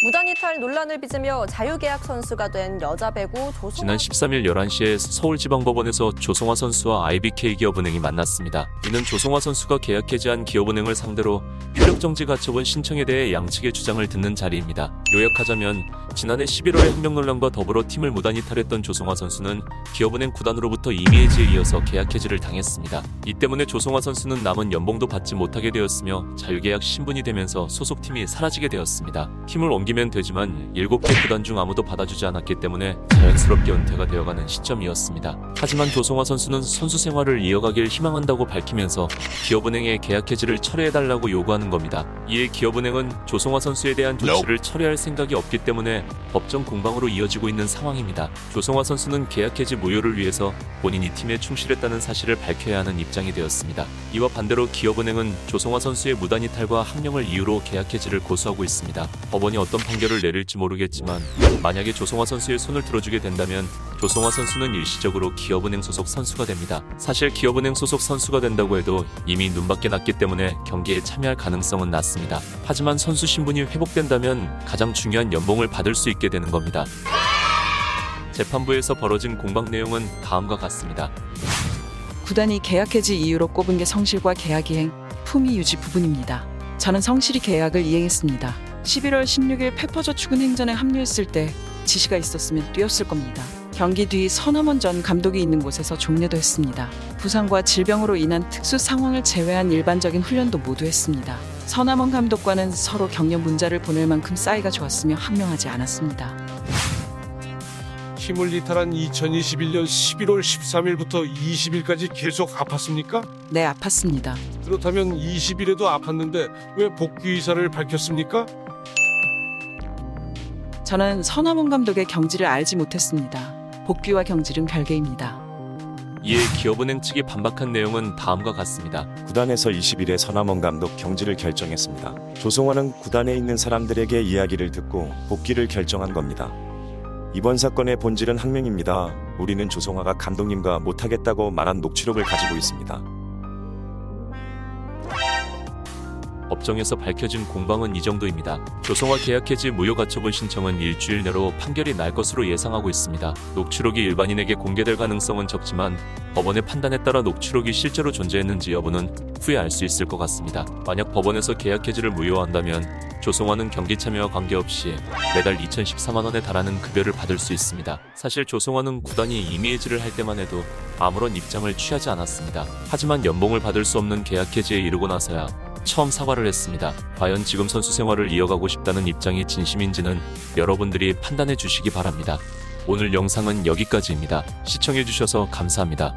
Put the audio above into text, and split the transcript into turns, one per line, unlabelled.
무단 이탈 논란을 빚으며 자유계약 선수가 된 여자 배구 조성아
지난 13일 11시에 서울지방법원에서 조성화 선수와 IBK 기업은행이 만났습니다. 이는 조성화 선수가 계약 해지한 기업은행을 상대로 효력정지 가처분 신청에 대해 양측의 주장을 듣는 자리입니다. 요약하자면 지난해 11월에 항명 논란과 더불어 팀을 무단 이탈했던 조성화 선수는 기업은행 구단으로부터 임의 해지에 이어서 계약 해지를 당했습니다. 이 때문에 조성화 선수는 남은 연봉도 받지 못하게 되었으며 자유계약 신분이 되면서 소속팀이 사라지게 되었습니다. 팀을 옮 기면 되지만 7개 구단 중 아무도 받아주지 않았기 때문에 자연스럽게 은퇴가 되어가는 시점이었습니다. 하지만 조성화 선수는 선수 생활을 이어가길 희망한다고 밝히면서 기업은행에 계약 해지를 철회해달라고 요구하는 겁니다. 이에 기업은행은 조성화 선수에 대한 조치를 철회할 생각이 없기 때문에 법정 공방으로 이어지고 있는 상황입니다. 조성화 선수는 계약 해지 무효를 위해서 본인이 팀에 충실했다는 사실을 밝혀야 하는 입장이 되었습니다. 이와 반대로 기업은행은 조성화 선수의 무단 이탈과 항명을 이유로 계약 해지를 고수하고 있습니다. 법원이 어떤 판결을 내릴지 모르겠지만 만약에 조성화 선수의 손을 들어주게 된다면 조성화 선수는 일시적으로 기업은행 소속 선수가 됩니다. 사실 기업은행 소속 선수가 된다고 해도 이미 눈밖에 났기 때문에 경기에 참여할 가능성은 낮습니다. 하지만 선수 신분이 회복된다면 가장 중요한 연봉을 받을 수 있게 되는 겁니다. 재판부에서 벌어진 공방 내용은 다음과 같습니다.
구단이 계약 해지 이유로 꼽은 게 성실과 계약 이행, 품위 유지 부분입니다. 저는 성실히 계약을 이행했습니다. 11월 16일 페퍼저축은 행전에 합류했을 때 지시가 있었으면 뛰었을 겁니다. 경기 뒤 서남원 전 감독이 있는 곳에서 종례도 했습니다. 부상과 질병으로 인한 특수 상황을 제외한 일반적인 훈련도 모두 했습니다. 서남원 감독과는 서로 격려 문자를 보낼 만큼 사이가 좋았으며 합명하지 않았습니다.
힘을 이탈한 2021년 11월 13일부터 20일까지 계속 아팠습니까?
네, 아팠습니다.
그렇다면 20일에도 아팠는데 왜 복귀 의사를 밝혔습니까?
저는 서남원 감독의 경지를 알지 못했습니다. 복귀와 경질은 별개입니다.
이에 기업은행 측이 반박한 내용은 다음과 같습니다.
구단에서 20일에 서남원 감독 경지를 결정했습니다. 조성환은 구단에 있는 사람들에게 이야기를 듣고 복귀를 결정한 겁니다. 이번 사건의 본질은 항명입니다. 우리는 조성화가 감독님과 못하겠다고 말한 녹취록을 가지고 있습니다.
법정에서 밝혀진 공방은 이 정도입니다. 조성화 계약 해지 무효 가처분 신청은 일주일 내로 판결이 날 것으로 예상하고 있습니다. 녹취록이 일반인에게 공개될 가능성은 적지만 법원의 판단에 따라 녹취록이 실제로 존재했는지 여부는 후에 알 수 있을 것 같습니다. 만약 법원에서 계약 해지를 무효한다면 조성화는 경기 참여와 관계없이 매달 2,014만 원에 달하는 급여를 받을 수 있습니다. 사실 조성화는 구단이 임의 해지를 할 때만 해도 아무런 입장을 취하지 않았습니다. 하지만 연봉을 받을 수 없는 계약 해지에 이르고 나서야 처음 사과를 했습니다. 과연 지금 선수 생활을 이어가고 싶다는 입장이 진심인지는 여러분들이 판단해 주시기 바랍니다. 오늘 영상은 여기까지입니다. 시청해 주셔서 감사합니다.